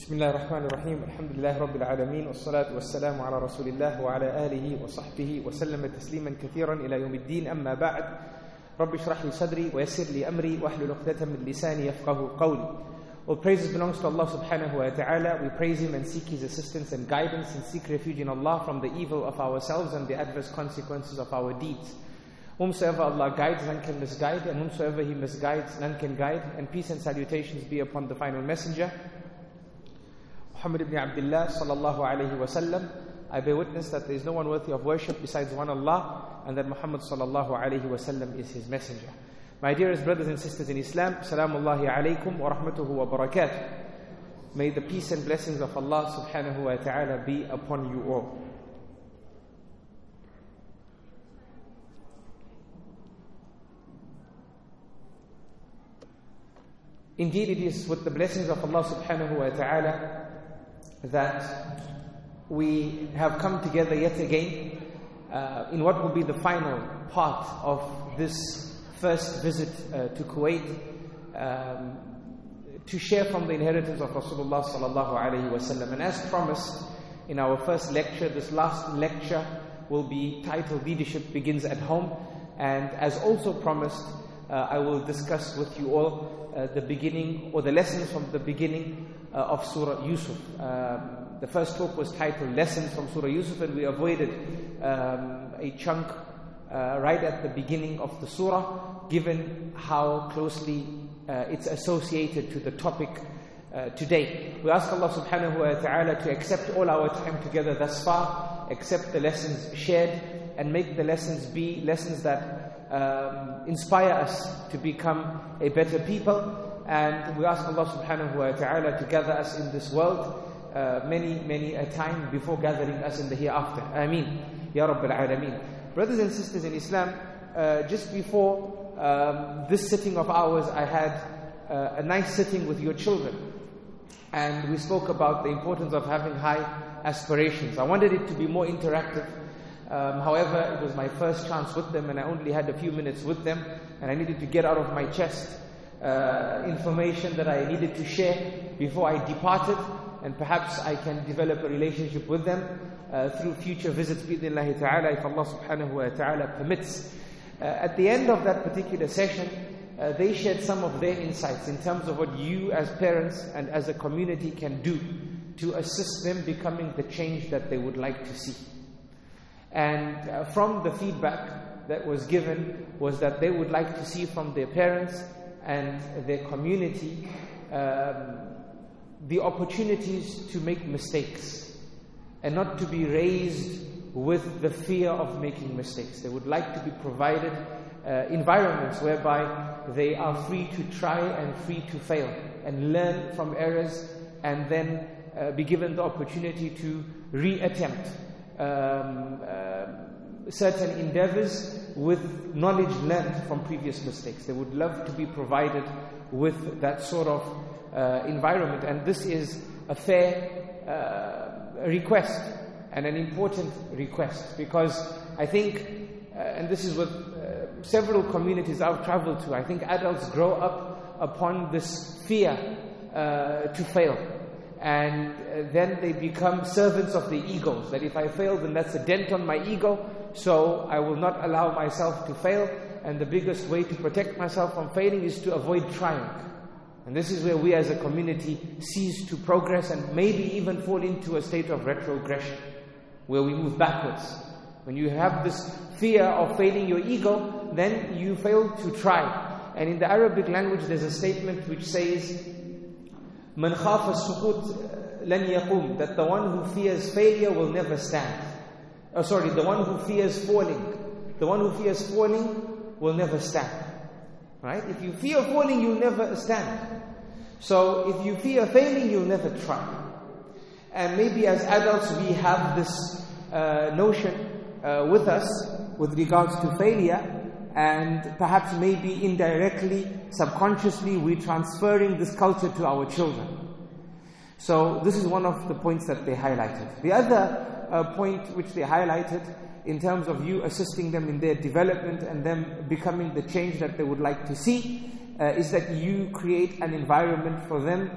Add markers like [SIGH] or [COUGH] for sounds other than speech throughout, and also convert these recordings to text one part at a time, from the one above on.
بسم الله الرحمن الرحيم الحمد لله رب العالمين والصلاة والسلام على رسول الله وعلى آله وصحبه وسلم تسليما كثيرا إلى يوم الدين أما بعد رب اشرح لي صدري ويسر لي أمري واحلل عقدة من لساني يفقه قولي All praises belongs to Allah subhanahu wa ta'ala. We praise Him and seek His assistance and guidance and seek refuge in Allah from the evil of ourselves and the adverse consequences of our deeds. Whomsoever Allah guides, none can misguide, and whomsoever He misguides, none can guide. And peace and salutations be upon the final messenger, Muhammad ibn Abdullah sallallahu alayhi wa sallam. I bear witness that there is no one worthy of worship besides one Allah, and that Muhammad sallallahu alayhi wa sallam is His messenger. My dearest brothers and sisters in Islam, Salamullahi alaykum wa rahmatuhu wa barakatuh. May the peace and blessings of Allah subhanahu wa ta'ala be upon you all. Indeed, it is with the blessings of Allah subhanahu wa ta'ala that we have come together yet again uh, in what will be the final part of this first visit uh, to Kuwait um, to share from the inheritance of Rasulullah sallallahu alaihi wasallam. And as promised in our first lecture, this last lecture will be titled "Leadership Begins at Home." And as also promised, uh, I will discuss with you all uh, the beginning or the lessons from the beginning uh, of Surah Yusuf. Um, the first talk was titled "Lessons from Surah Yusuf," and we avoided um, a chunk uh, right at the beginning of the surah, given how closely uh, it's associated to the topic uh, today. We ask Allah subhanahu wa ta'ala to accept all our time together thus far, accept the lessons shared, and make the lessons be lessons that um, inspire us to become a better people. And we ask Allah subhanahu wa ta'ala to gather us in this world uh, many, many a time before gathering us in the hereafter. Ameen. Ya Rabbil Alameen. Brothers and sisters in Islam, uh, just before um, this sitting of ours, I had uh, a nice sitting with your children. And we spoke about the importance of having high aspirations. I wanted it to be more interactive. Um, however, it was my first chance with them, and I only had a few minutes with them, and I needed to get out of my chest uh, information that I needed to share before I departed, and perhaps I can develop a relationship with them uh, through future visits, bi'idhnillahi ta'ala, if Allah subhanahu wa ta'ala permits. Uh, at the end of that particular session, uh, they shared some of their insights in terms of what you as parents and as a community can do to assist them becoming the change that they would like to see. And uh, from the feedback that was given was that they would like to see from their parents and their community um, the opportunities to make mistakes and not to be raised with the fear of making mistakes. They would like to be provided uh, environments whereby they are free to try and free to fail and learn from errors and then uh, be given the opportunity to reattempt um, uh, certain endeavors with knowledge learned from previous mistakes. They would love to be provided with that sort of uh, environment, and this is a fair uh, request and an important request because I think, uh, and this is what uh, several communities I've traveled to, I think adults grow up upon this fear uh, to fail. And uh, then they become servants of the egos. That if I fail, then that's a dent on my ego, so I will not allow myself to fail. And the biggest way to protect myself from failing is to avoid trying. And this is where we as a community cease to progress and maybe even fall into a state of retrogression where we move backwards. When you have this fear of failing your ego, then you fail to try. And in the Arabic language, there's a statement which says, "Man khafa sukut uh, lan yaqum," that the one who fears failure will never stand. Oh, sorry, the one who fears falling, the one who fears falling will never stand. Right? If you fear falling, you'll never stand. So if you fear failing, you'll never try. And maybe as adults, we have this uh, notion uh, with us with regards to failure, and perhaps maybe indirectly, subconsciously, we're transferring this culture to our children. So, this is one of the points that they highlighted. The other uh, point which they highlighted in terms of you assisting them in their development and them becoming the change that they would like to see uh, is that you create an environment for them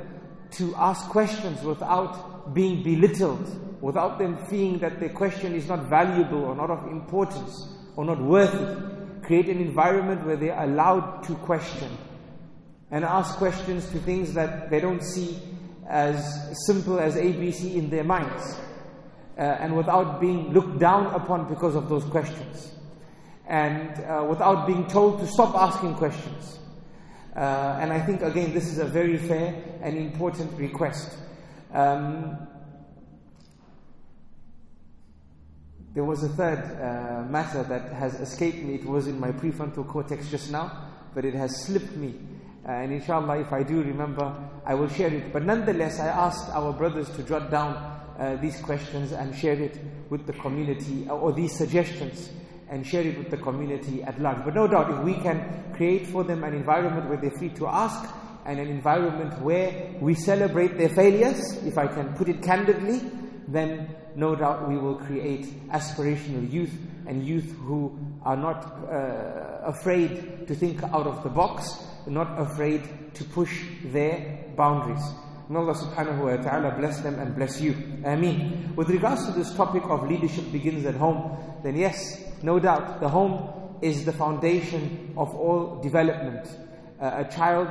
to ask questions without being belittled, without them feeling that their question is not valuable or not of importance or not worthy. Create an environment where they're allowed to question and ask questions to things that they don't see as simple as ABC in their minds. Uh, and without being looked down upon because of those questions. And uh, without being told to stop asking questions. Uh, and I think, again, this is a very fair and important request. Um, there was a third uh, matter that has escaped me. It was in my prefrontal cortex just now, but it has slipped me. Uh, and inshallah, if I do remember, I will share it. But nonetheless, I asked our brothers to jot down uh, these questions and share it with the community, or these suggestions and share it with the community at large. But no doubt, if we can create for them an environment where they're free to ask, and an environment where we celebrate their failures, if I can put it candidly, then no doubt we will create aspirational youth and youth who are not uh, afraid to think out of the box, not afraid to push their boundaries. May Allah subhanahu wa ta'ala bless them and bless you. Ameen. With regards to this topic of leadership begins at home, then yes, no doubt, the home is the foundation of all development. Uh, a child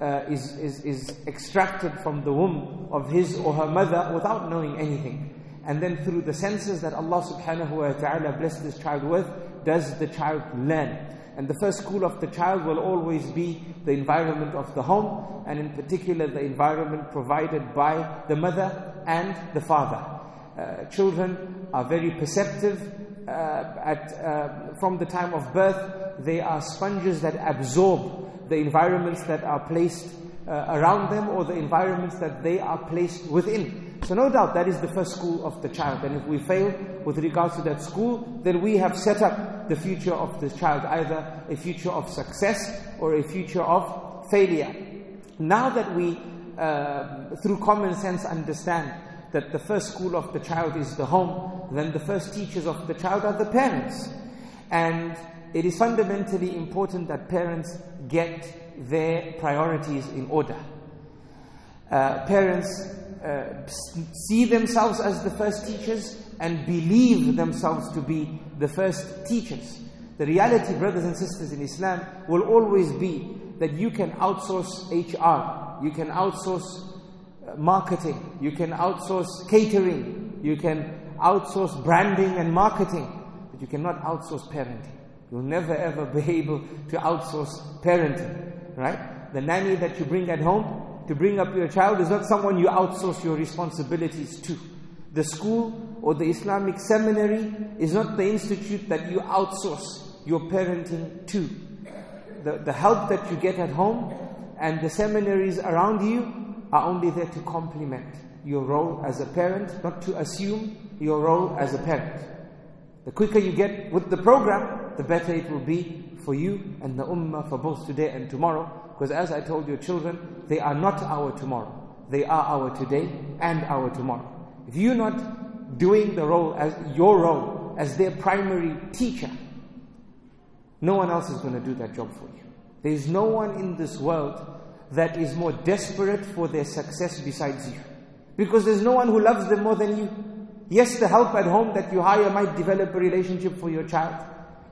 uh, is, is, is extracted from the womb of his or her mother without knowing anything. And then through the senses that Allah subhanahu wa ta'ala blessed this child with, does the child learn. And the first school of the child will always be the environment of the home, and in particular the environment provided by the mother and the father. Uh, children are very perceptive. Uh, at, uh, from the time of birth, they are sponges that absorb the environments that are placed uh, around them or the environments that they are placed within. So no doubt that is the first school of the child. And if we fail with regards to that school, then we have set up the future of the child, either a future of success or a future of failure. Now that we, uh, through common sense, understand that the first school of the child is the home, then the first teachers of the child are the parents. And it is fundamentally important that parents get their priorities in order. Uh, parents uh, see themselves as the first teachers and believe themselves to be the first teachers. The reality, brothers and sisters in Islam, will always be that you can outsource HR, you can outsource uh, marketing, you can outsource catering, you can outsource branding and marketing, but you cannot outsource parenting. You'll never ever be [LAUGHS] able to outsource parenting, right? The nanny that you bring at home, to bring up your child is not someone you outsource your responsibilities to. The school or the Islamic seminary is not the institute that you outsource your parenting to. The, the help that you get at home and the seminaries around you are only there to complement your role as a parent, not to assume your role as a parent. The quicker you get with the program, the better it will be for you and the ummah for both today and tomorrow. Because as I told your children, they are not our tomorrow. They are our today and our tomorrow. If you're not doing the role as your role as their primary teacher, no one else is going to do that job for you. There is no one in this world that is more desperate for their success besides you. Because there's no one who loves them more than you. Yes, the help at home that you hire might develop a relationship for your child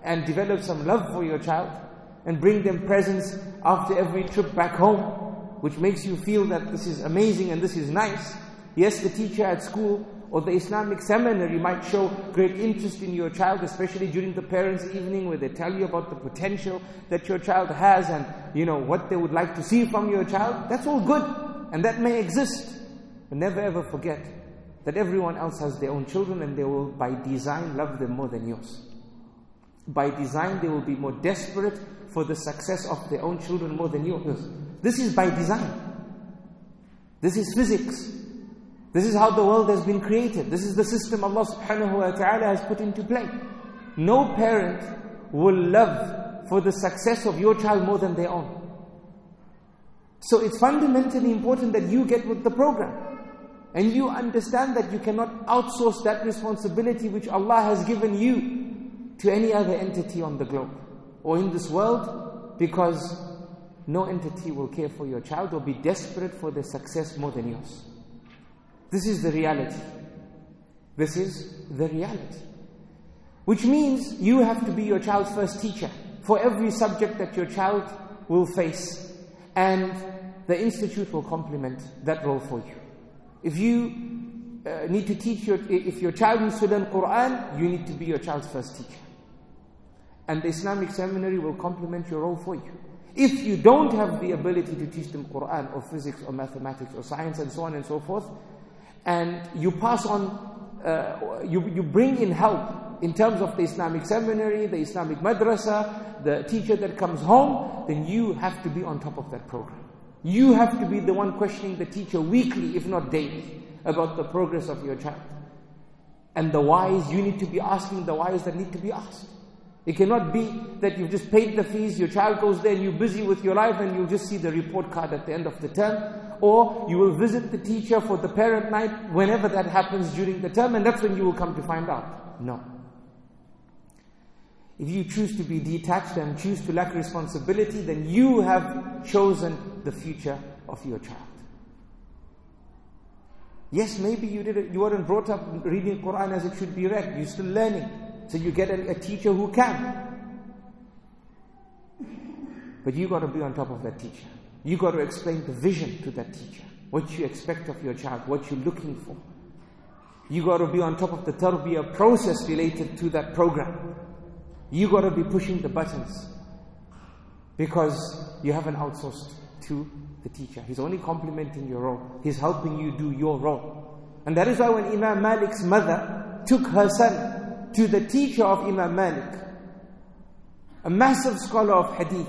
and develop some love for your child and bring them presents after every trip back home, which makes you feel that this is amazing and this is nice. Yes, the teacher at school or the Islamic seminary might show great interest in your child, especially during the parents' evening where they tell you about the potential that your child has and, you know, what they would like to see from your child. That's all good. And that may exist. But never ever forget that everyone else has their own children and they will, by design, love them more than yours. By design, they will be more desperate for the success of their own children more than yours. This is by design. This is physics. This is how the world has been created. This is the system Allah subhanahu wa ta'ala has put into play. No parent will love for the success of your child more than their own. So it's fundamentally important that you get with the program. And you understand that you cannot outsource that responsibility which Allah has given you to any other entity on the globe or in this world because no entity will care for your child or be desperate for their success more than yours. This is the reality. This is the reality. Which means you have to be your child's first teacher for every subject that your child will face. And the institute will complement that role for you. If you uh, need to teach your, if your child needs to learn Quran, you need to be your child's first teacher. And the Islamic seminary will complement your role for you. If you don't have the ability to teach them Quran or physics or mathematics or science and so on and so forth, and you pass on, uh, you, you bring in help in terms of the Islamic seminary, the Islamic madrasa, the teacher that comes home, then you have to be on top of that program. You have to be the one questioning the teacher weekly, if not daily, about the progress of your child. And the whys, you need to be asking the whys that need to be asked. It cannot be that you've just paid the fees, your child goes there, and you're busy with your life, and you'll just see the report card at the end of the term. Or you will visit the teacher for the parent night whenever that happens during the term, and that's when you will come to find out. No. If you choose to be detached and choose to lack responsibility, then you have chosen the future of your child. Yes, maybe you did it, you weren't brought up reading Quran as it should be read. You're still learning. So you get a, a teacher who can. But you got to be on top of that teacher. You got to explain the vision to that teacher. What you expect of your child, what you're looking for. You got to be on top of the tarbiyah process related to that program. You got to be pushing the buttons because you haven't outsourced to the teacher. He's only complementing your role. He's helping you do your role. And that is why when Imam Malik's mother took her son to the teacher of Imam Malik, a massive scholar of hadith,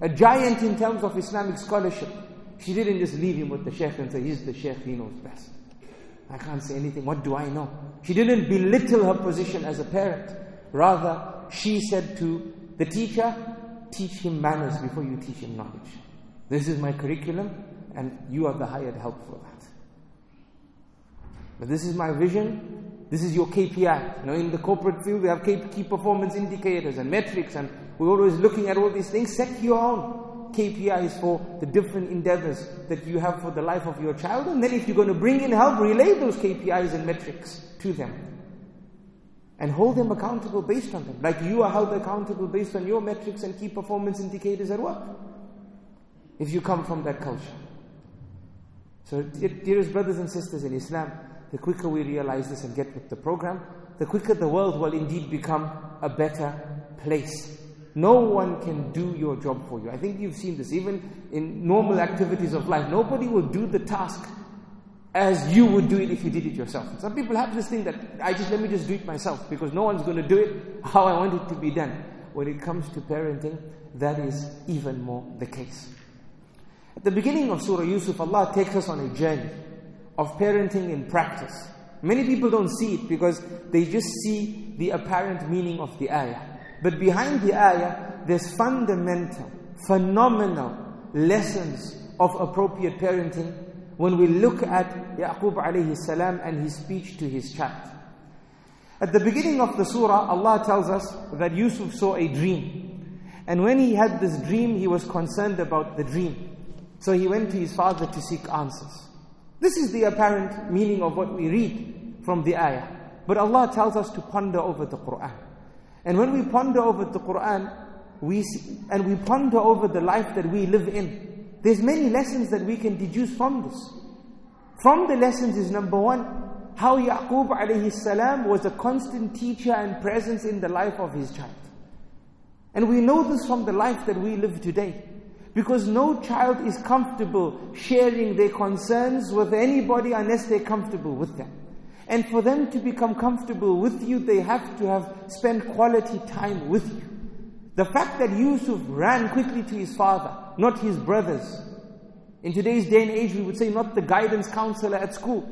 a giant in terms of Islamic scholarship. She didn't just leave him with the sheikh and say, He's the sheikh, he knows best. I can't say anything, what do I know? She didn't belittle her position as a parent. Rather, she said to the teacher, Teach him manners before you teach him knowledge. This is my curriculum, and you are the hired help for that. But this is my vision, this is your KPI. You know, in the corporate field, we have key performance indicators and metrics, and we're always looking at all these things. Set your own KPIs for the different endeavors that you have for the life of your child, and then if you're going to bring in help, relay those KPIs and metrics to them. And hold them accountable based on them. Like you are held accountable based on your metrics and key performance indicators at work. If you come from that culture. So, dearest brothers and sisters in Islam, the quicker we realize this and get with the program, the quicker the world will indeed become a better place. No one can do your job for you. I think you've seen this even in normal activities of life. Nobody will do the task as you would do it if you did it yourself. Some people have this thing that I just let me just do it myself because no one's going to do it [LAUGHS] how I want it to be done. When it comes to parenting, that is even more the case. At the beginning of Surah Yusuf, Allah takes us on a journey of parenting in practice. Many people don't see it because they just see the apparent meaning of the ayah. But behind the ayah, there's fundamental, phenomenal lessons of appropriate parenting when we look at Yaqub alayhi salam and his speech to his child. At the beginning of the surah, Allah tells us that Yusuf saw a dream. And when he had this dream, he was concerned about the dream. So he went to his father to seek answers. This is the apparent meaning of what we read from the ayah. But Allah tells us to ponder over the Quran. And when we ponder over the Quran, we see, and we ponder over the life that we live in, there's many lessons that we can deduce from this. From the lessons is number one, how Yaqub alayhi salam was a constant teacher and presence in the life of his child. And we know this from the life that we live today. Because no child is comfortable sharing their concerns with anybody unless they're comfortable with them. And for them to become comfortable with you, they have to have spent quality time with you. The fact that Yusuf ran quickly to his father, not his brothers. In today's day and age, we would say not the guidance counselor at school.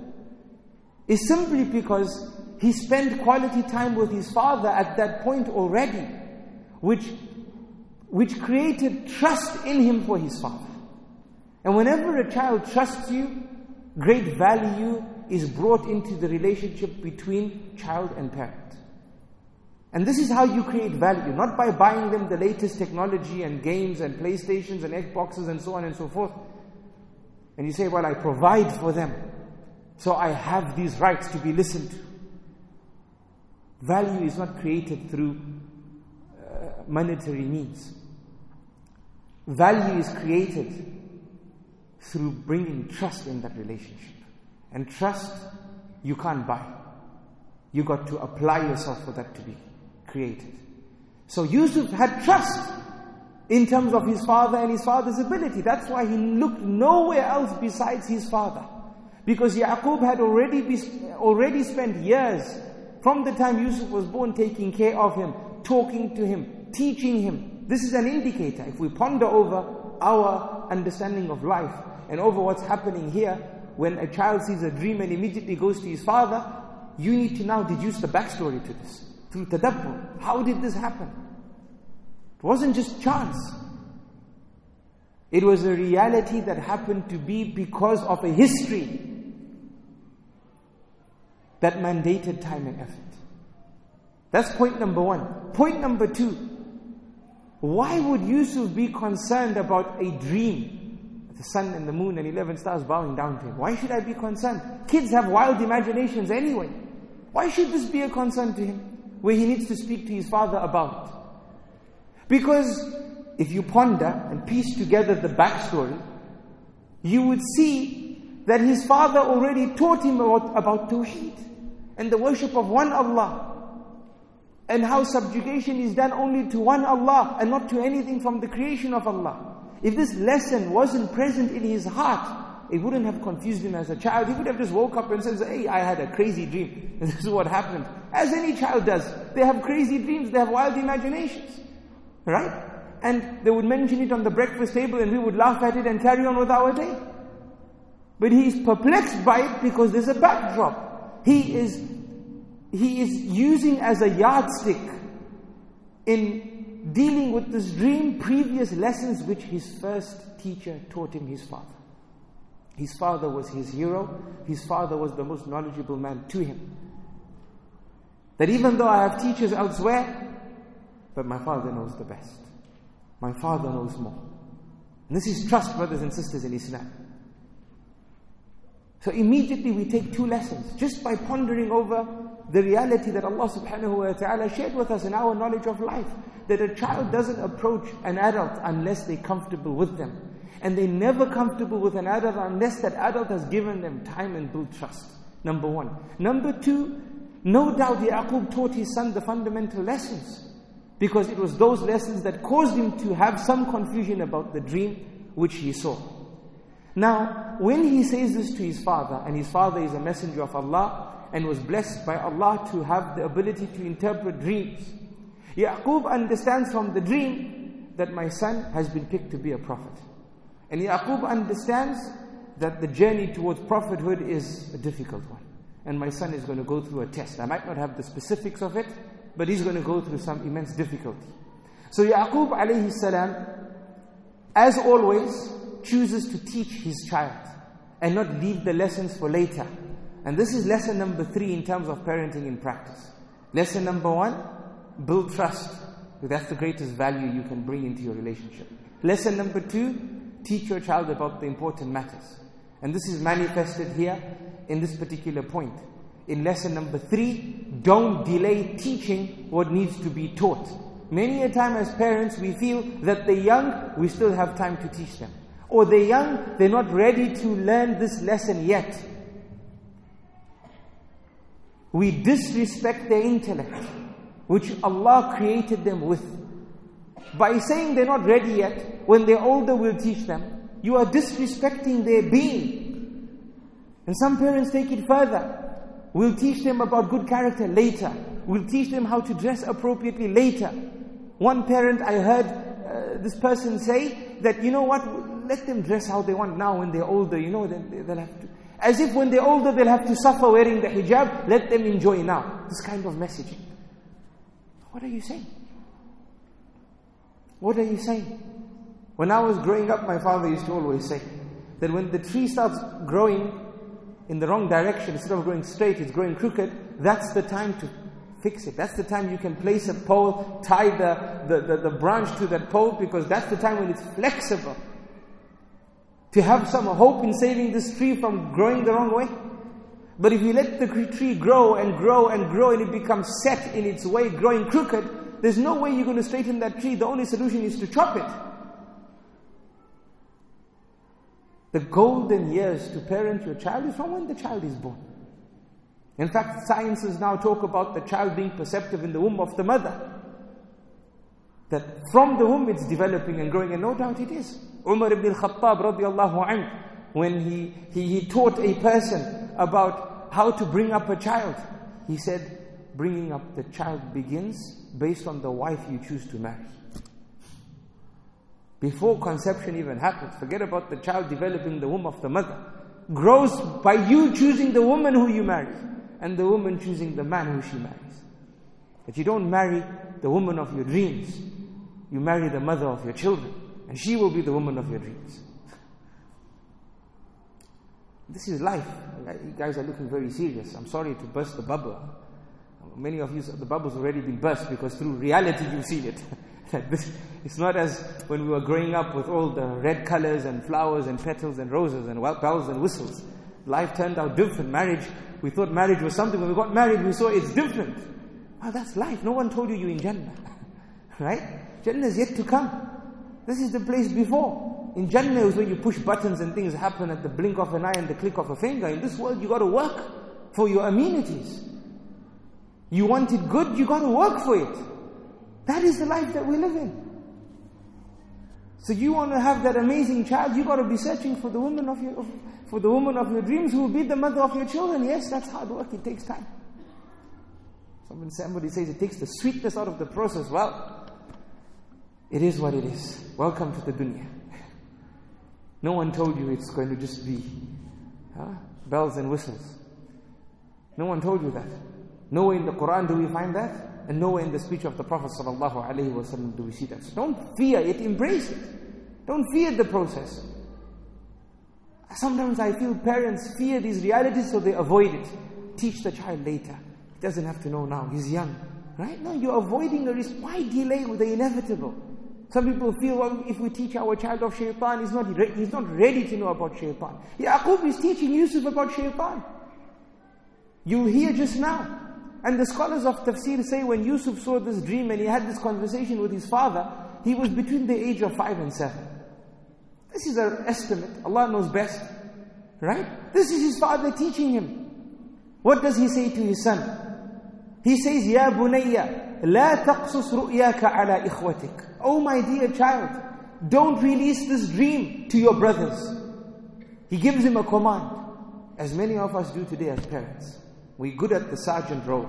Is simply because he spent quality time with his father at that point already, which which created trust in him for his father. And whenever a child trusts you, great value is brought into the relationship between child and parent. And this is how you create value, not by buying them the latest technology and games and PlayStations and Xboxes and so on and so forth. And you say, Well, I provide for them, so I have these rights to be listened to. Value is not created through monetary means. Value is created through bringing trust in that relationship. And trust you can't buy. You got to apply yourself for that to be created. So Yusuf had trust in terms of his father and his father's ability. That's why he looked nowhere else besides his father. Because Yaqub had already, be, already spent years from the time Yusuf was born taking care of him, talking to him, teaching him. This is an indicator. If we ponder over our understanding of life and over what's happening here, when a child sees a dream and immediately goes to his father, you need to now deduce the backstory to this through tadabbur. How did this happen? It wasn't just chance. It was a reality that happened to be because of a history that mandated time and effort. That's point number one. Point number two. Why would Yusuf be concerned about a dream? The sun and the moon and 11 stars bowing down to him. Why should I be concerned? Kids have wild imaginations anyway. Why should this be a concern to him? where he needs to speak to his father about. Because if you ponder and piece together the backstory, you would see that his father already taught him about, about Tawheed and the worship of one Allah and how subjugation is done only to one Allah and not to anything from the creation of Allah. If this lesson wasn't present in his heart, it wouldn't have confused him as a child. He would have just woke up and said, hey, I had a crazy dream. [LAUGHS] This is what happened. As any child does. They have crazy dreams. They have wild imaginations. Right? And they would mention it on the breakfast table and we would laugh at it and carry on with our day. But he is perplexed by it because there's a backdrop. He is, he is using as a yardstick in dealing with this dream previous lessons which his first teacher taught him, his father. His father was his hero. His father was the most knowledgeable man to him. That even though I have teachers elsewhere, but my father knows the best. My father knows more. And this is trust, brothers and sisters in Islam. So immediately we take two lessons just by pondering over the reality that Allah subhanahu wa ta'ala shared with us in our knowledge of life. That a child doesn't approach an adult unless they're comfortable with them. And they're never comfortable with an adult unless that adult has given them time and built trust. Number one. Number two, no doubt Yaqub taught his son the fundamental lessons. Because it was those lessons that caused him to have some confusion about the dream which he saw. Now, when he says this to his father, and his father is a messenger of Allah, and was blessed by Allah to have the ability to interpret dreams, Yaqub understands from the dream that my son has been picked to be a prophet. And Yaqub understands that the journey towards prophethood is a difficult one. And my son is going to go through a test. I might not have the specifics of it, but he's going to go through some immense difficulty. So Yaqub alayhi salam, as always, chooses to teach his child and not leave the lessons for later. And this is lesson number three in terms of parenting in practice. Lesson number one, build trust. That's the greatest value you can bring into your relationship. Lesson number two, teach your child about the important matters. And this is manifested here in this particular point. In lesson number three, don't delay teaching what needs to be taught. Many a time as parents, we feel that the young, we still have time to teach them. Or the young, they're not ready to learn this lesson yet. We disrespect their intellect, which Allah created them with. By saying they're not ready yet, when they're older, we'll teach them. You are disrespecting their being. And some parents take it further. We'll teach them about good character later. We'll teach them how to dress appropriately later. One parent, I heard uh, this person say that, you know what, let them dress how they want now when they're older, you know, they'll have to. As if when they're older they'll have to suffer wearing the hijab, let them enjoy now. This kind of messaging. What are you saying? What are you saying? When I was growing up, my father used to always say that when the tree starts growing in the wrong direction, instead of growing straight, it's growing crooked, that's the time to fix it. That's the time you can place a pole, tie the, the, the, the branch to that pole because that's the time when it's flexible. To have some hope in saving this tree from growing the wrong way. But if you let the tree grow and grow and grow and it becomes set in its way, growing crooked, there's no way you're going to straighten that tree. The only solution is to chop it. The golden years to parent your child is from when the child is born. In fact, sciences now talk about the child being perceptive in the womb of the mother. That from the womb it's developing and growing, and no doubt it is. Umar ibn al-Khattab radiallahu anh, when he, he, he taught a person about how to bring up a child, he said, bringing up the child begins based on the wife you choose to marry. Before conception even happens, forget about the child developing the womb of the mother. Grows by you choosing the woman who you marry and the woman choosing the man who she marries. But you don't marry the woman of your dreams. You marry the mother of your children, and she will be the woman of your dreams. This is life. You guys are looking very serious. I'm sorry to burst the bubble. Many of you, the bubble's already been burst because through reality you see it. [LAUGHS] it's not as when we were growing up with all the red colors and flowers and petals and roses and bells and whistles. Life turned out different. Marriage we thought marriage was something. When we got married, we saw it's different. Oh, that's life. No one told you you're in Jannah. [LAUGHS] right? Jannah is yet to come. This is the place before. In Jannah is where you push buttons and things happen at the blink of an eye and the click of a finger. In this world, you got to work for your amenities. You want it good, you got to work for it. That is the life that we live in. So you want to have that amazing child, you got to be searching for the woman of your for the woman of your dreams who will be the mother of your children. Yes, that's hard work, it takes time. Somebody says it takes the sweetness out of the process. Well, it is what it is. Welcome to the dunya. No one told you it's going to just be huh? bells and whistles. No one told you that. Nowhere in the Quran do we find that, and nowhere in the speech of the Prophet do we see that. So don't fear it, embrace it. Don't fear the process. Sometimes I feel parents fear these realities so they avoid it. Teach the child later. He doesn't have to know now. He's young. Right? No, you're avoiding a risk. Why delay with the inevitable? Some people feel, well, if we teach our child of shaitan, he's not, re- he's not ready to know about shaitan. Yaqub is teaching Yusuf about shaitan. You hear just now. And the scholars of tafsir say when Yusuf saw this dream and he had this conversation with his father, he was between the age of five and seven. This is an estimate. Allah knows best. Right? This is his father teaching him. What does he say to his son? He says, Ya bunayya, la taqsus ru'yaka ala ikhwatik. Oh my dear child, don't release this dream to your brothers. He gives him a command, as many of us do today as parents. We're good at the sergeant role.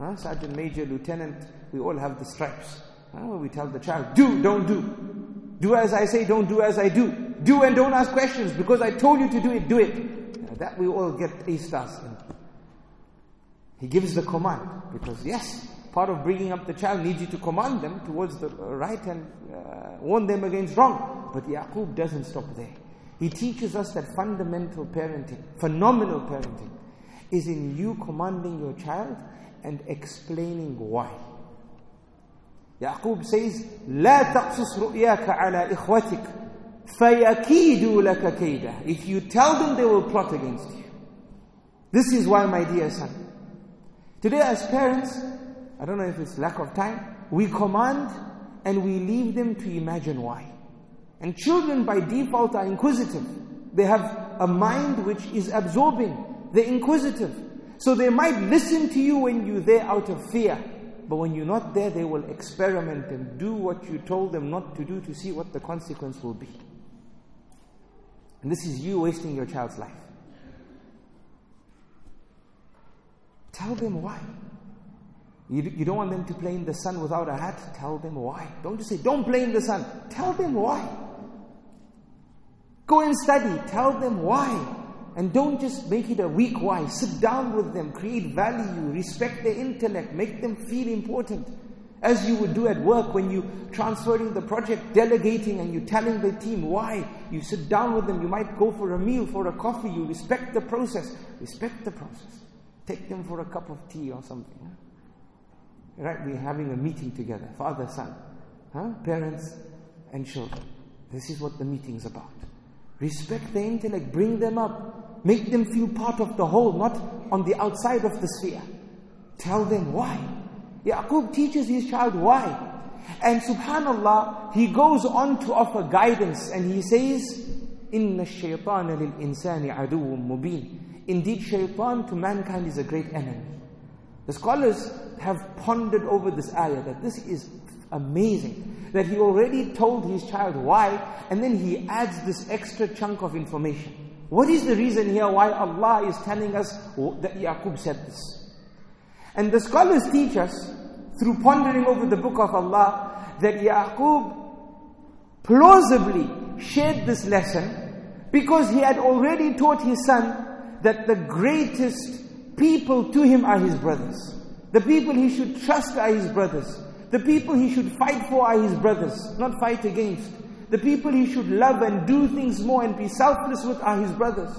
Huh? Sergeant, major, lieutenant, we all have the stripes. Huh? We tell the child, do, don't do. Do as I say, don't do as I do. Do and don't ask questions because I told you to do it, do it. That we all get A stars in. He gives the command because yes, part of bringing up the child needs you to command them towards the right and uh, warn them against wrong. But Yaqub doesn't stop there. He teaches us that fundamental parenting, phenomenal parenting, is in you commanding your child and explaining why. Yaqub says, لا تقصص رؤياك على إخوتك فيكيدوا لك كيدا. If you tell them, they will plot against you. This is why, my dear son. Today as parents, I don't know if it's lack of time, we command and we leave them to imagine why. And children by default are inquisitive. They have a mind which is absorbing. They're inquisitive. So they might listen to you when you're there out of fear. But when you're not there, they will experiment and do what you told them not to do to see what the consequence will be. And this is you wasting your child's life. Tell them why. You, you don't want them to play in the sun without a hat? Tell them why. Don't just say, don't in the sun. Tell them why. Go and study. Tell them why. And don't just make it a weak why. Sit down with them, create value, respect their intellect, make them feel important. As you would do at work when you transferring the project, delegating and you telling the team why. You sit down with them, you might go for a meal, for a coffee, you respect the process. Respect the process. Take them for a cup of tea or something. Right? We're having a meeting together, father, son, huh? parents, and children. This is what the meeting's about. Respect the intellect, bring them up, make them feel part of the whole, not on the outside of the sphere. Tell them why. Yaqub teaches his child why. And subhanallah, he goes on to offer guidance and he says, Inna shaytan lil insani aduwwum mubin. Indeed, shaitan to mankind is a great enemy. The scholars have pondered over this ayah that this is amazing. That he already told his child why, and then he adds this extra chunk of information. What is the reason here why Allah is telling us that Yaqub said this? And the scholars teach us, through pondering over the book of Allah, that Yaqub plausibly shared this lesson because he had already taught his son that the greatest people to him are his brothers. The people he should trust are his brothers. The people he should fight for are his brothers, not fight against. The people he should love and do things more and be selfless with are his brothers.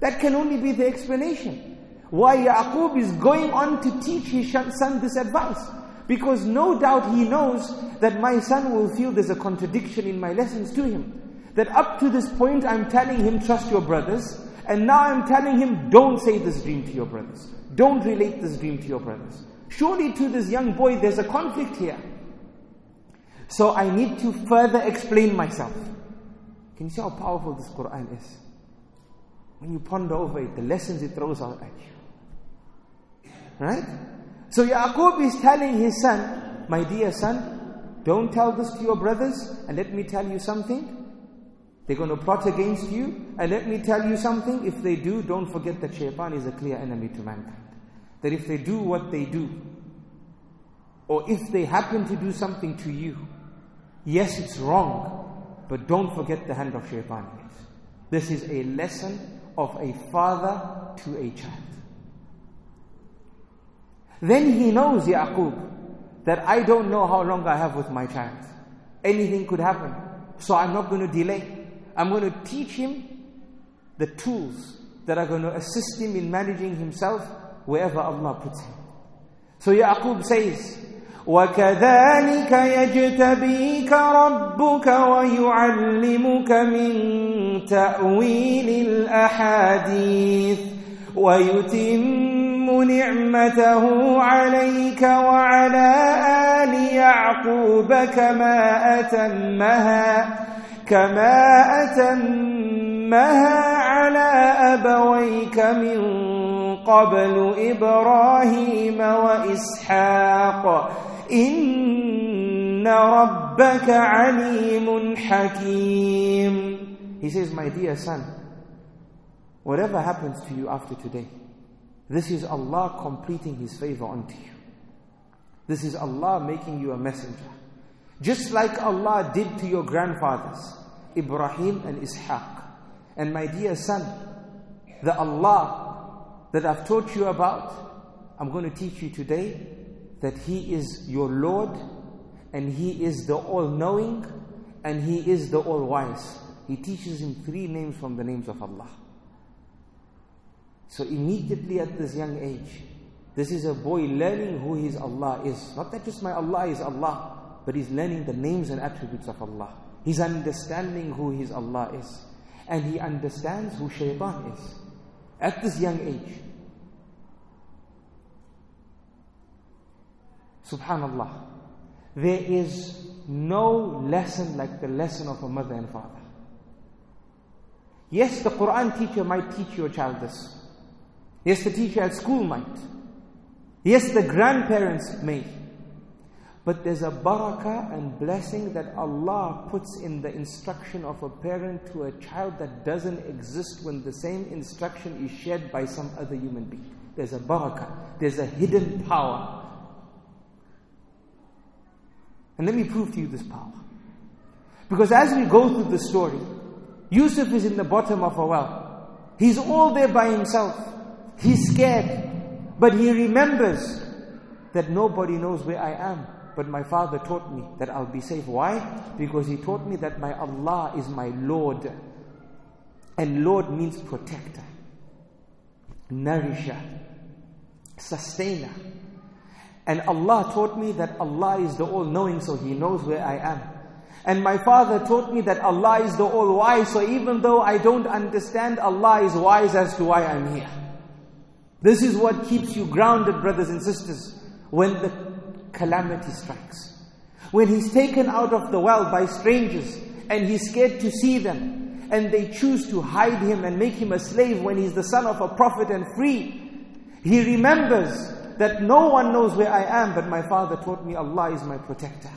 That can only be the explanation. Why Yaqub is going on to teach his son this advice. Because no doubt he knows that my son will feel there's a contradiction in my lessons to him. That up to this point I'm telling him trust your brothers. And now I'm telling him don't say this dream to your brothers. Don't relate this dream to your brothers. Surely to this young boy there's a conflict here. So I need to further explain myself. Can you see how powerful this Quran is? When you ponder over it, the lessons it throws out at you. Right? So Yaqub is telling his son, My dear son, don't tell this to your brothers, and let me tell you something. They're going to plot against you, and let me tell you something. If they do, don't forget that shaitan is a clear enemy to mankind. That if they do what they do, or if they happen to do something to you, yes, it's wrong, but don't forget the hand of shaitan. This is a lesson of a father to a child. Then he knows, Yaqub, that I don't know how long I have with my child. Anything could happen. So I'm not going to delay. I'm going to teach him the tools that are going to assist him in managing himself wherever Allah puts him. So Yaqub says, وكذلك يجتبيك ربك ويعلمك من تأويل الأحاديث ويتم نعمته عليك وعلى آل يعقوب كما أتمها كما أتمها على أبويك من قبل إبراهيم وإسحاق إن ربك عليم حكيم He says, my dear son, whatever happens to you after today, this is Allah completing His favor unto you. This is Allah making you a messenger. Just like Allah did to your grandfathers, Ibrahim and Ishaq. And my dear son, the Allah that I've taught you about, I'm going to teach you today that He is your Lord and He is the all knowing and He is the all wise. He teaches him three names from the names of Allah. So immediately at this young age, this is a boy learning who his Allah is. Not that just my Allah is Allah, but he's learning the names and attributes of Allah. He's understanding who his Allah is. And he understands who shaitan is. At this young age. Subhanallah. There is no lesson like the lesson of a mother and father. Yes, the Quran teacher might teach your child this. Yes, the teacher at school might. Yes, the grandparents may. But there's a barakah and blessing that Allah puts in the instruction of a parent to a child that doesn't exist when the same instruction is shared by some other human being. There's a barakah, there's a hidden power. And let me prove to you this power. Because as we go through the story, Yusuf is in the bottom of a well. He's all there by himself. He's scared. But he remembers that nobody knows where I am. But my father taught me that I'll be safe. Why? Because he taught me that my Allah is my Lord. And Lord means protector, nourisher, sustainer. And Allah taught me that Allah is the all-knowing, so He knows where I am. And my father taught me that Allah is the all-wise, so even though I don't understand, Allah is wise as to why I'm here. This is what keeps you grounded, brothers and sisters, when the calamity strikes. When he's taken out of the well by strangers, and he's scared to see them, and they choose to hide him and make him a slave when he's the son of a prophet and free, he remembers that no one knows where I am, but my father taught me Allah is my protector.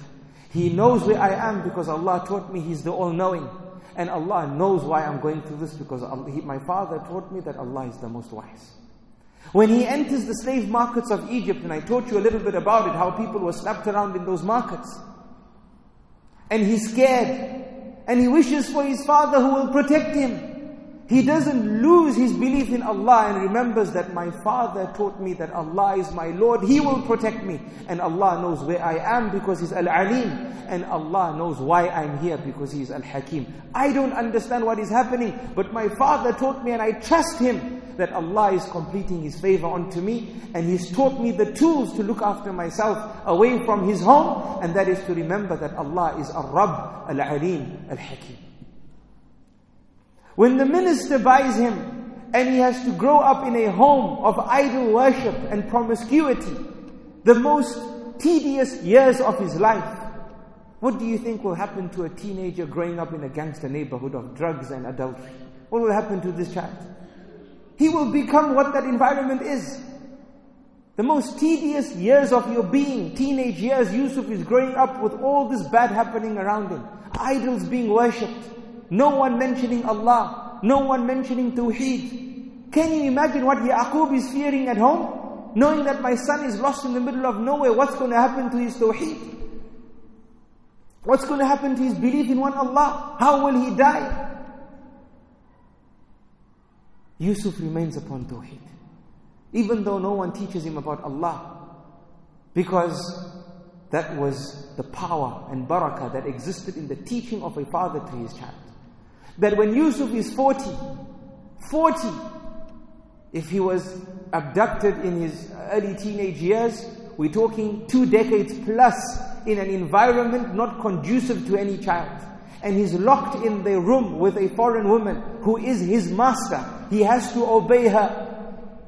He knows where I am because Allah taught me He's the all-knowing. And Allah knows why I'm going through this because my father taught me that Allah is the most wise. When he enters the slave markets of Egypt, and I taught you a little bit about it, how people were slapped around in those markets. And he's scared. And he wishes for his father who will protect him. He doesn't lose his belief in Allah and remembers that my father taught me that Allah is my Lord. He will protect me. And Allah knows where I am because He's Al-Alim. And Allah knows why I'm here because He's Al-Hakim. I don't understand what is happening, but my father taught me and I trust Him that Allah is completing His favor onto me. And He's taught me the tools to look after myself away from His home. And that is to remember that Allah is Al-Rabb, Al-Alim, Al-Hakim. When the minister buys him and he has to grow up in a home of idol worship and promiscuity, the most tedious years of his life, what do you think will happen to a teenager growing up in a gangster neighborhood of drugs and adultery? What will happen to this child? He will become what that environment is. The most tedious years of your being, teenage years, Yusuf is growing up with all this bad happening around him. Idols being worshipped. No one mentioning Allah. No one mentioning Tawheed. Can you imagine what Yaqub is fearing at home? Knowing that my son is lost in the middle of nowhere, what's going to happen to his Tawheed? What's going to happen to his belief in one Allah? How will he die? Yusuf remains upon Tawheed. Even though no one teaches him about Allah. Because that was the power and barakah that existed in the teaching of a father to his child that when Yusuf is 40, 40, if he was abducted in his early teenage years, we're talking two decades plus in an environment not conducive to any child. And he's locked in the room with a foreign woman who is his master. He has to obey her.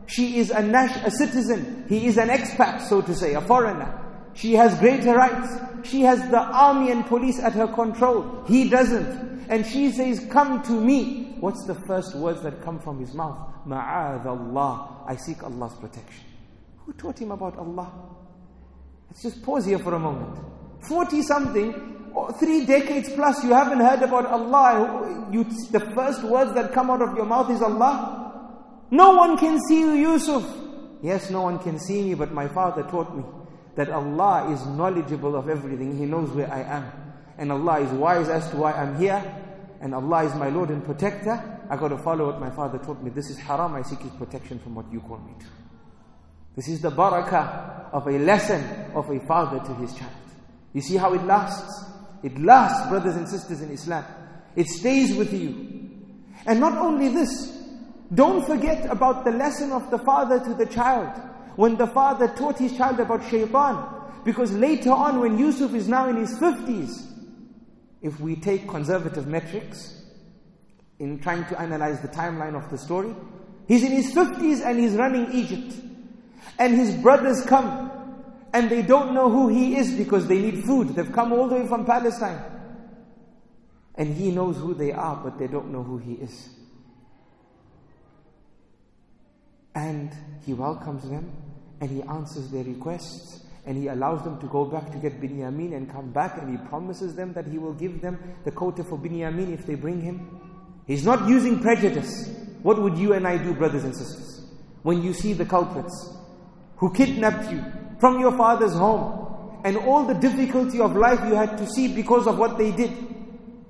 She is a, a citizen. He is an expat, so to say, a foreigner. She has greater rights. She has the army and police at her control. He doesn't and she says, Come to me. What's the first words that come from his mouth? Ma'ad Allah. I seek Allah's protection. Who taught him about Allah? Let's just pause here for a moment. 40 something, three decades plus, you haven't heard about Allah. You, the first words that come out of your mouth is Allah. No one can see you, Yusuf. Yes, no one can see me, but my father taught me that Allah is knowledgeable of everything. He knows where I am. And Allah is wise as to why I'm here and Allah is my Lord and protector, I got to follow what my father taught me. This is haram, I seek his protection from what you call me to. This is the barakah of a lesson of a father to his child. You see how it lasts? It lasts, brothers and sisters in Islam. It stays with you. And not only this, don't forget about the lesson of the father to the child. When the father taught his child about shaitan. Because later on, when Yusuf is now in his 50s, if we take conservative metrics in trying to analyze the timeline of the story, he's in his 50s and he's running Egypt. And his brothers come and they don't know who he is because they need food. They've come all the way from Palestine. And he knows who they are, but they don't know who he is. And he welcomes them and he answers their requests and he allows them to go back to get Binyamin and come back and he promises them that he will give them the quota for Binyamin if they bring him. He's not using prejudice. What would you and I do, brothers and sisters, when you see the culprits who kidnapped you from your father's home and all the difficulty of life you had to see because of what they did?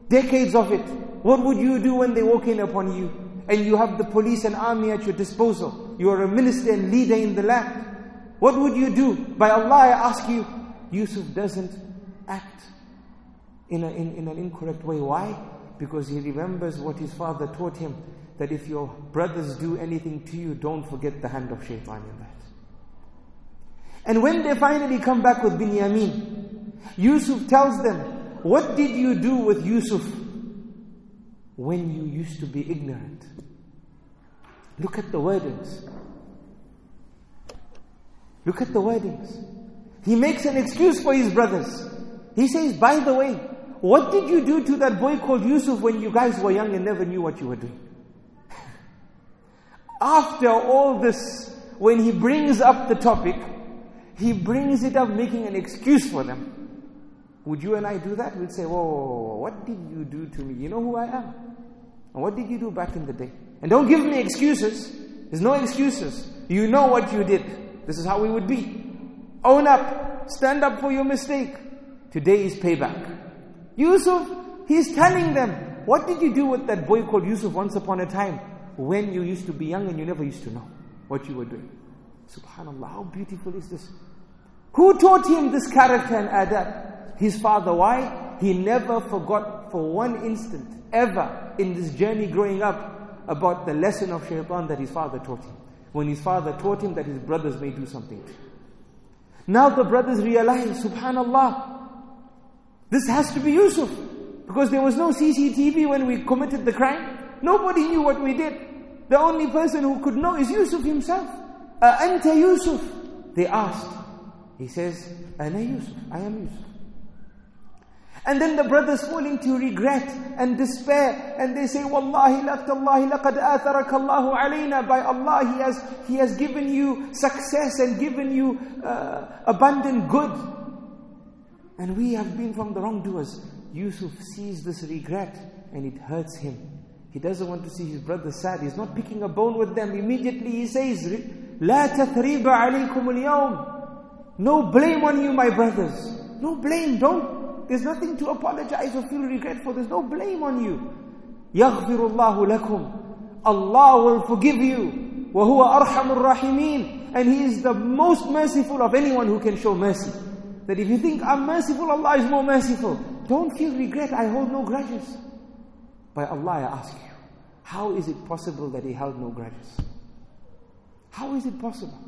Decades of it. What would you do when they walk in upon you and you have the police and army at your disposal? You are a minister and leader in the land. What would you do? By Allah, I ask you, Yusuf doesn't act in, a, in, in an incorrect way. Why? Because he remembers what his father taught him that if your brothers do anything to you, don't forget the hand of shaitan in that. And when they finally come back with Binyamin, Yusuf tells them, What did you do with Yusuf when you used to be ignorant? Look at the wordings. Look at the wordings. He makes an excuse for his brothers. He says, By the way, what did you do to that boy called Yusuf when you guys were young and never knew what you were doing? [LAUGHS] After all this, when he brings up the topic, he brings it up making an excuse for them. Would you and I do that? We'd say, whoa, whoa, whoa, what did you do to me? You know who I am. And what did you do back in the day? And don't give me excuses. There's no excuses. You know what you did. This is how we would be. Own up. Stand up for your mistake. Today is payback. Yusuf, he's telling them, what did you do with that boy called Yusuf once upon a time when you used to be young and you never used to know what you were doing? Subhanallah, how beautiful is this? Who taught him this character and adab? His father. Why? He never forgot for one instant, ever, in this journey growing up, about the lesson of shaitan that his father taught him. When his father taught him that his brothers may do something. Now the brothers realize, subhanallah, this has to be Yusuf. Because there was no CCTV when we committed the crime. Nobody knew what we did. The only person who could know is Yusuf himself. Anta Yusuf. They asked. He says, Ana Yusuf. I am Yusuf. And then the brothers fall into regret and despair and they say, Wallahi laqtallahi laqad atharaka Allahu alayna. By Allah, He has, He has given you success and given you uh, abundant good. And we have been from the wrongdoers. Yusuf sees this regret and it hurts him. He doesn't want to see his brother sad. He's not picking a bone with them. Immediately he says, لا تثريب عليكم اليوم. No blame on you, my brothers. No blame. Don't. There's nothing to apologize or feel regret for. There's no blame on you. يغفر الله لكم. Allah will forgive you. وهو أرحم الراحمين. And He is the most merciful of anyone who can show mercy. That if you think I'm merciful, Allah is more merciful. Don't feel regret, I hold no grudges. By Allah, I ask you, how is it possible that he held no grudges? How is it possible?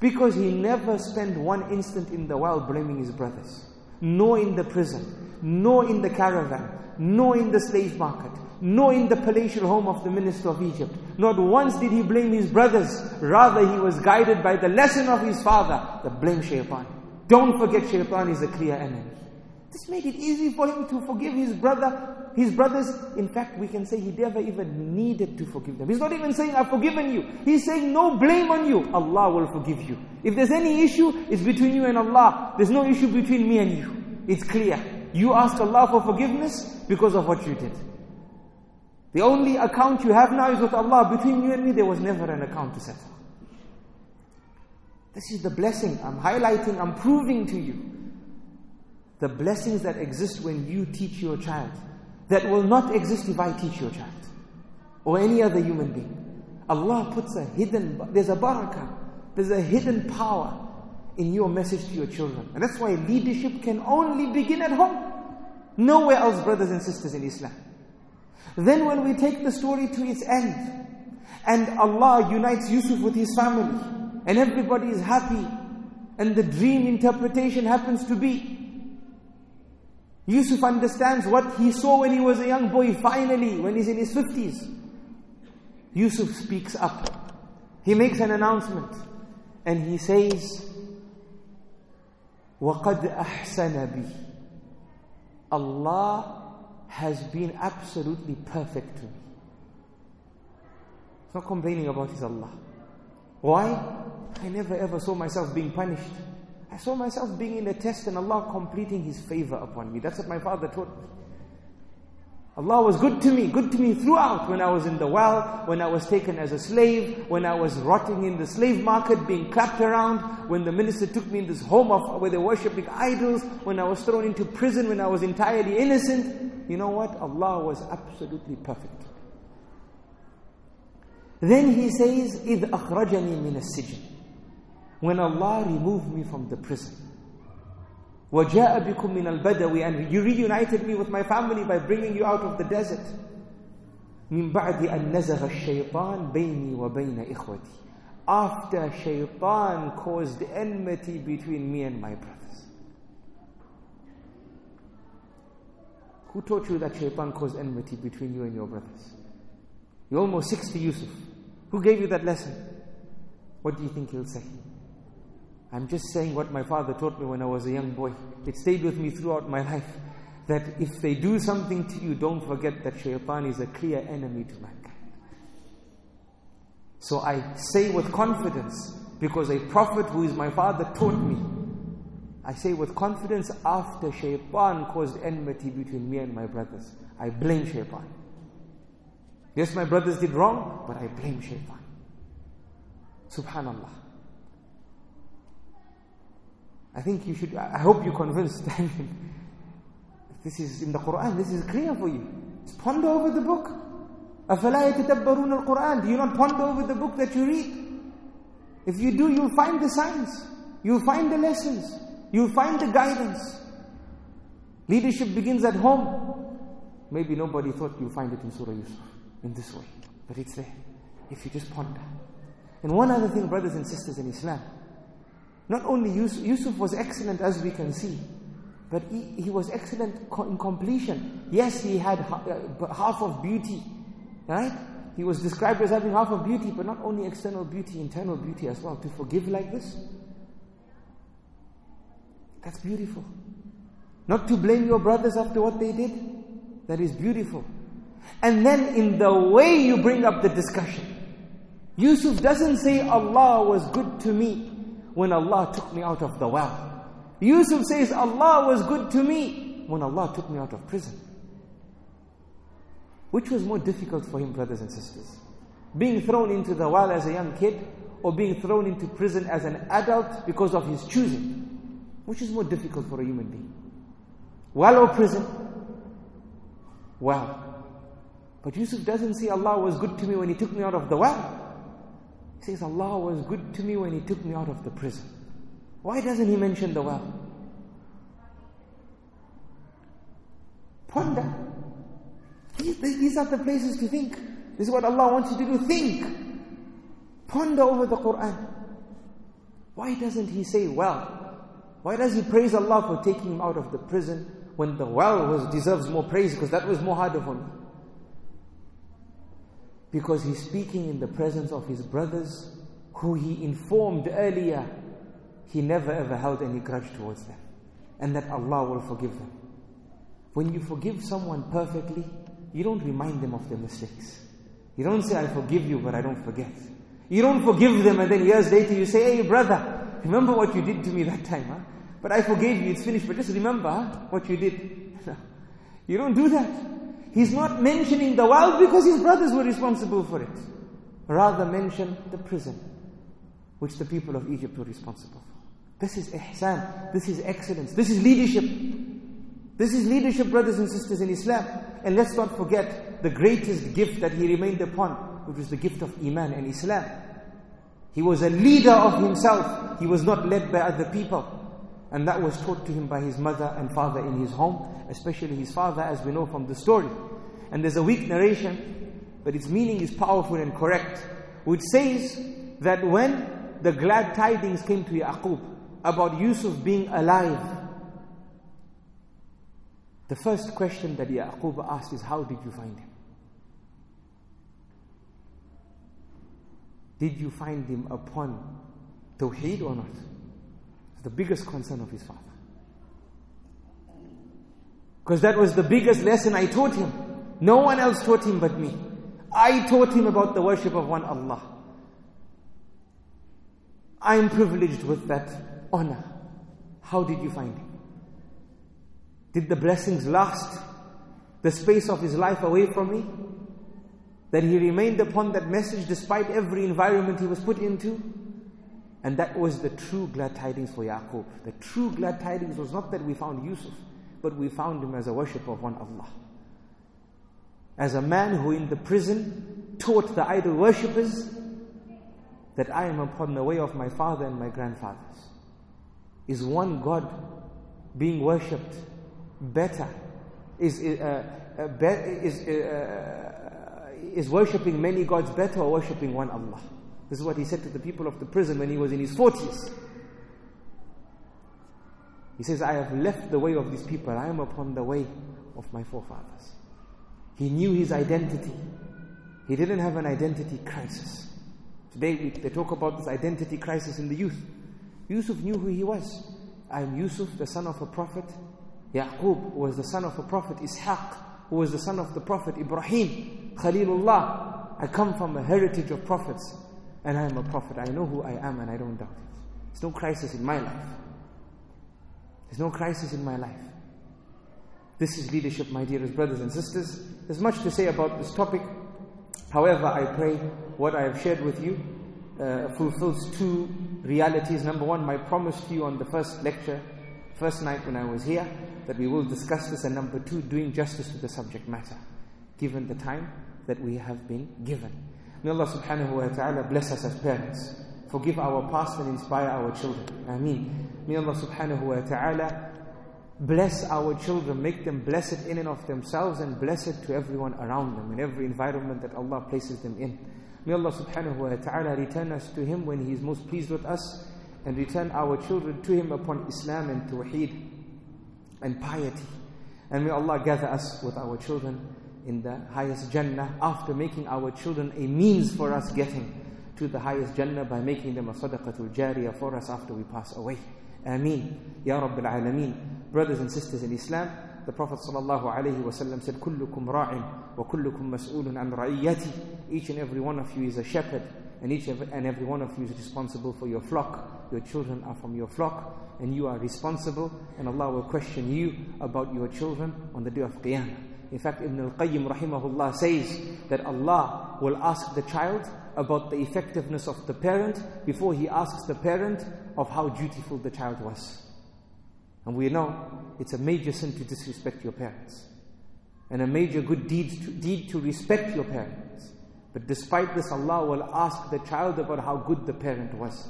Because he never spent one instant in the world blaming his brothers, nor in the prison, nor in the caravan, nor in the slave market, nor in the palatial home of the minister of Egypt. Not once did he blame his brothers, rather, he was guided by the lesson of his father, the blame shaitan. Don't forget shaitan is a clear enemy. This made it easy for him to forgive his brother, his brothers. In fact, we can say he never even needed to forgive them. He's not even saying, I've forgiven you. He's saying, no blame on you. Allah will forgive you. If there's any issue, it's between you and Allah. There's no issue between me and you. It's clear. You ask Allah for forgiveness because of what you did. The only account you have now is with Allah. Between you and me, there was never an account to settle. This is the blessing I'm highlighting, I'm proving to you. The blessings that exist when you teach your child, that will not exist if I teach your child or any other human being. Allah puts a hidden, there's a barakah, there's a hidden power in your message to your children. And that's why leadership can only begin at home. Nowhere else, brothers and sisters in Islam. Then when we take the story to its end, and Allah unites Yusuf with his family, and everybody is happy, and the dream interpretation happens to be Yusuf understands what he saw when he was a young boy, finally, when he's in his 50s. Yusuf speaks up. He makes an announcement. And he says, وَقَدْ أَحْسَنَ بِي Allah has been absolutely perfect to me. He's not complaining about his Allah. Why? I never ever saw myself being punished. I saw myself being in a test and Allah completing His favor upon me. That's what my father taught me. Allah was good to me, good to me throughout when I was in the well, when I was taken as a slave, when I was rotting in the slave market, being clapped around, when the minister took me in this home of where they're worshipping idols, when I was thrown into prison, when I was entirely innocent. You know what? Allah was absolutely perfect. Then he says, إِذْ أَخْرَجَنِي مِنَ السِّجْنِ When Allah removed me from the prison. وَجَاءَ بِكُم مِّنَ الْبَدَوِ And you reunited me with my family by bringing you out of the desert. مِن بَعْدِ أَن نَزَغَ الشَّيْطَانِ بَيْنِي وَبَيْنَ إِخْوَتِي after shaitan caused enmity between me and my brothers. Who taught you that shaitan caused enmity between you and your brothers? You're almost 60, Yusuf. Who gave you that lesson? What do you think he'll say? I'm just saying what my father taught me when I was a young boy. It stayed with me throughout my life. That if they do something to you, don't forget that shaitan is a clear enemy to mankind. So I say with confidence, because a prophet who is my father taught me, I say with confidence after shaitan caused enmity between me and my brothers. I blame shaitan. Yes, my brothers did wrong, but I blame shaitan. Subhanallah. I think you should, I hope you're convinced. [LAUGHS] this is in the Quran, this is clear for you. Just ponder over the book. أَفَلَا يَتَدَبَّرُونَ الْقُرْآنِ Do you not ponder over the book that you read? If you do, you'll find the signs. You'll find the lessons. You'll find the guidance. Leadership begins at home. Maybe nobody thought you'll find it in Surah Yusuf in this way. But it's there. If you just ponder. And one other thing, brothers and sisters in Islam. not only Yusuf, Yusuf was excellent as we can see, but he, he was excellent in completion. Yes, he had uh, half of beauty, right? He was described as having half of beauty, but not only external beauty, internal beauty as well. To forgive like this, that's beautiful. Not to blame your brothers after what they did, that is beautiful. And then in the way you bring up the discussion, Yusuf doesn't say Allah was good to me when Allah took me out of the well. Yusuf says Allah was good to me when Allah took me out of prison. Which was more difficult for him, brothers and sisters? Being thrown into the well as a young kid or being thrown into prison as an adult because of his choosing? Which is more difficult for a human being? Well or prison? Well. But Yusuf doesn't say Allah was good to me when He took me out of the well. Says, Allah was good to me when He took me out of the prison. Why doesn't He mention the well? Ponder. These, these are the places to think. This is what Allah wants you to do. Think. Ponder over the Quran. Why doesn't He say, well? Why does He praise Allah for taking him out of the prison when the well was, deserves more praise because that was more harder for me? Because he's speaking in the presence of his brothers who he informed earlier he never ever held any grudge towards them and that Allah will forgive them. When you forgive someone perfectly, you don't remind them of their mistakes. You don't say, I forgive you, but I don't forget. You don't forgive them and then years later you say, hey brother, remember what you did to me that time, huh? But I forgave you, it's finished, but just remember huh, what you did. [LAUGHS] you don't do that. He's not mentioning the well because his brothers were responsible for it. Rather mention the prison, which the people of Egypt were responsible for. This is ihsan. This is excellence. This is leadership. This is leadership, brothers and sisters in Islam. And let's not forget the greatest gift that he remained upon, which was the gift of Iman and Islam. He was a leader of himself. He was not led by other people. And that was taught to him by his mother and father in his home, especially his father, as we know from the story. And there's a weak narration, but its meaning is powerful and correct, which says that when the glad tidings came to Yaqub about Yusuf being alive, the first question that Yaqub asked is, How did you find him? Did you find him upon Tawheed or not? The biggest concern of his father. Because that was the biggest lesson I taught him. No one else taught him but me. I taught him about the worship of one Allah. I am privileged with that honor. How did you find him? Did the blessings last the space of his life away from me? That he remained upon that message despite every environment he was put into? And that was the true glad tidings for Yaqub. The true glad tidings was not that we found Yusuf, but we found him as a worshipper of one Allah. As a man who in the prison taught the idol worshippers that I am upon the way of my father and my grandfathers. Is one God being worshipped better? Is, uh, uh, be- is, uh, is worshipping many gods better or worshipping one Allah? This is what he said to the people of the prison when he was in his 40s. He says, I have left the way of these people. I am upon the way of my forefathers. He knew his identity. He didn't have an identity crisis. Today we, they talk about this identity crisis in the youth. Yusuf knew who he was. I am Yusuf, the son of a prophet. Yaqub was the son of a prophet. Ishaq, who was the son of the prophet. Ibrahim, Khalilullah. I come from a heritage of prophets. And I am a prophet. I know who I am and I don't doubt it. There's no crisis in my life. There's no crisis in my life. This is leadership, my dearest brothers and sisters. There's much to say about this topic. However, I pray what I have shared with you uh, fulfills two realities. Number one, my promise to you on the first lecture, first night when I was here, that we will discuss this. And number two, doing justice to the subject matter, given the time that we have been given. May Allah subhanahu wa ta'ala bless us as parents. Forgive our past and inspire our children. Ameen. May Allah subhanahu wa ta'ala bless our children, make them blessed in and of themselves and blessed to everyone around them in every environment that Allah places them in. May Allah subhanahu wa ta'ala return us to Him when He is most pleased with us and return our children to Him upon Islam and Tawheed and piety. And may Allah gather us with our children in the highest Jannah after making our children a means for us getting to the highest Jannah by making them a sadaqatul jariyah for us after we pass away. Ameen. Ya Rabbil Alameen. Brothers and sisters in Islam, the Prophet wasallam said, "Kullukum ra'in wa kullukum mas'ulun an ra'iyati." Each and every one of you is a shepherd, and each and every one of you is responsible for your flock. Your children are from your flock, and you are responsible, and Allah will question you about your children on the day of Qiyamah. In fact, Ibn al-Qayyim rahimahullah says that Allah will ask the child about the effectiveness of the parent before he asks the parent of how dutiful the child was. And we know it's a major sin to disrespect your parents. And a major good deed to, deed to respect your parents. But despite this, Allah will ask the child about how good the parent was.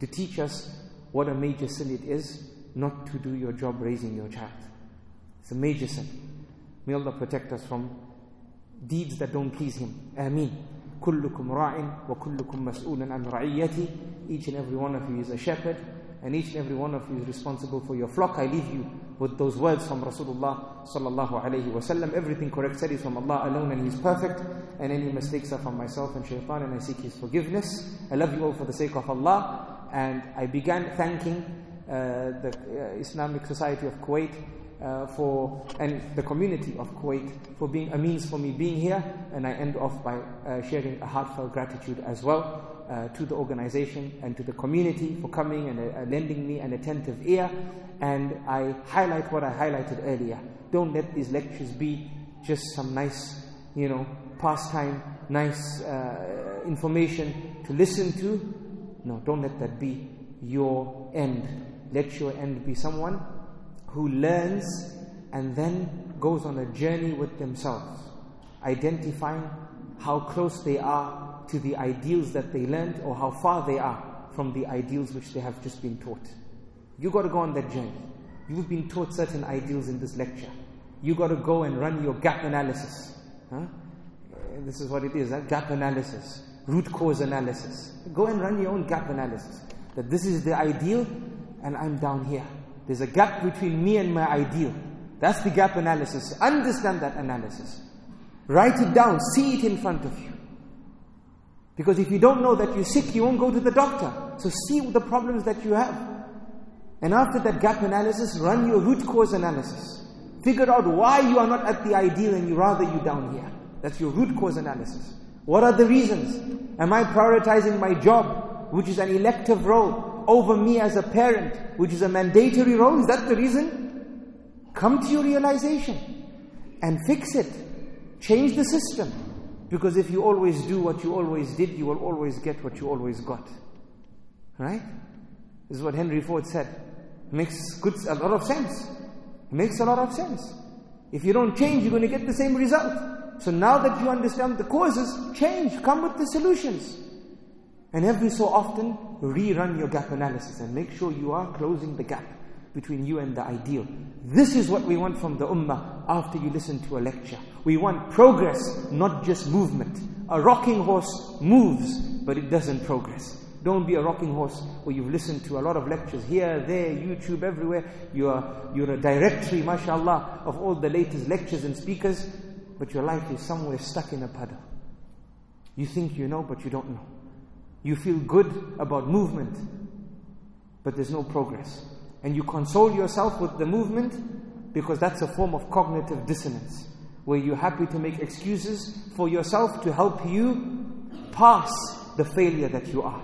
To teach us what a major sin it is not to do your job raising your child. It's a major sin. May Allah protect us from deeds that don't please Him. Ameen. كلكم راع وكلكم مسؤول عن رعيتي each and every one of you is a shepherd and each and every one of you is responsible for your flock I leave you with those words from Rasulullah sallallahu alayhi wasallam everything correct said is from Allah alone and He is perfect and any mistakes are from myself and shaitan and I seek His forgiveness I love you all for the sake of Allah and I began thanking uh, the uh, Islamic Society of Kuwait uh, for and the community of Kuwait for being a means for me being here. And I end off by uh, sharing a heartfelt gratitude as well uh, to the organization and to the community for coming and uh, lending me an attentive ear. And I highlight what I highlighted earlier. Don't let these lectures be just some nice, you know, pastime, nice uh, information to listen to. No, don't let that be your end. Let your end be someone who learns and then goes on a journey with themselves, identifying how close they are to the ideals that they learned or how far they are from the ideals which they have just been taught. You got to go on that journey. You've been taught certain ideals in this lecture. You got to go and run your gap analysis. Huh? Uh, this is what it is, huh? gap analysis, root cause analysis. Go and run your own gap analysis. That this is the ideal and I'm down here. There's a gap between me and my ideal. That's the gap analysis. Understand that analysis. Write it down. See it in front of you. Because if you don't know that you're sick, you won't go to the doctor. So see the problems that you have. And after that gap analysis, run your root cause analysis. Figure out why you are not at the ideal and you rather you down here. That's your root cause analysis. What are the reasons? Am I prioritizing my job, which is an elective role? Over me as a parent, which is a mandatory role. Is that the reason? Come to your realization and fix it. Change the system. Because if you always do what you always did, you will always get what you always got. Right? This is what Henry Ford said. Makes good, a lot of sense. Makes a lot of sense. If you don't change, you're going to get the same result. So now that you understand the causes, change. Come with the solutions. And every so often, rerun your gap analysis and make sure you are closing the gap between you and the ideal. This is what we want from the ummah after you listen to a lecture. We want progress, not just movement. A rocking horse moves, but it doesn't progress. Don't be a rocking horse where you've listened to a lot of lectures here, there, YouTube, everywhere. You are, you're a directory, mashallah, of all the latest lectures and speakers, but your life is somewhere stuck in a puddle. You think you know, but you don't know. You feel good about movement, but there's no progress. And you console yourself with the movement because that's a form of cognitive dissonance, where you're happy to make excuses for yourself to help you pass the failure that you are.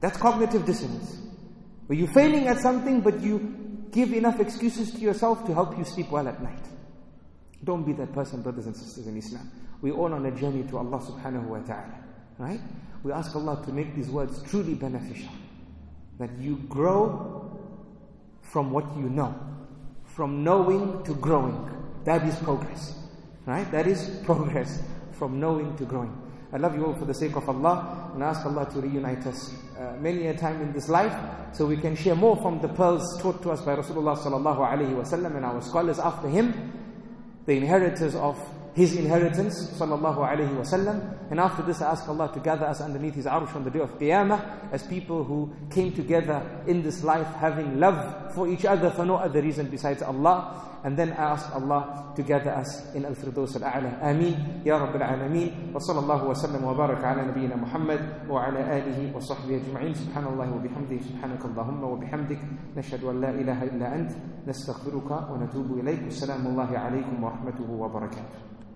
That's cognitive dissonance. Where you're failing at something, but you give enough excuses to yourself to help you sleep well at night. Don't be that person, brothers and sisters in Islam. We're all on a journey to Allah subhanahu wa ta'ala. Right? We ask Allah to make these words truly beneficial. That you grow from what you know. From knowing to growing. That is progress. Right? That is [LAUGHS] progress. From knowing to growing. I love you all for the sake of Allah and ask Allah to reunite us uh, many a time in this life so we can share more from the pearls taught to us by Rasulullah sallallahu alaihi wasallam and our scholars after him, the inheritors of his inheritance, sallallahu alayhi wasallam. And after this, I ask Allah to gather us underneath His arsh on the day of Qiyamah as people who came together in this life having love for each other for no other reason besides Allah. And then I ask Allah to gather us in Al-Firdaus Al-A'la. Ameen. Ya Rabbil Alameen. Wa sallallahu wa sallam wa baraka ala nabiyyina Muhammad wa ala alihi wa sahbihi ajma'in. Subhanallah wa bihamdihi. Subhanaka Allahumma wa bihamdik. Nashhadu an la ilaha illa ant. Natubu ilayk. Assalamu alaykum wa rahmatuhu wa barakatuh.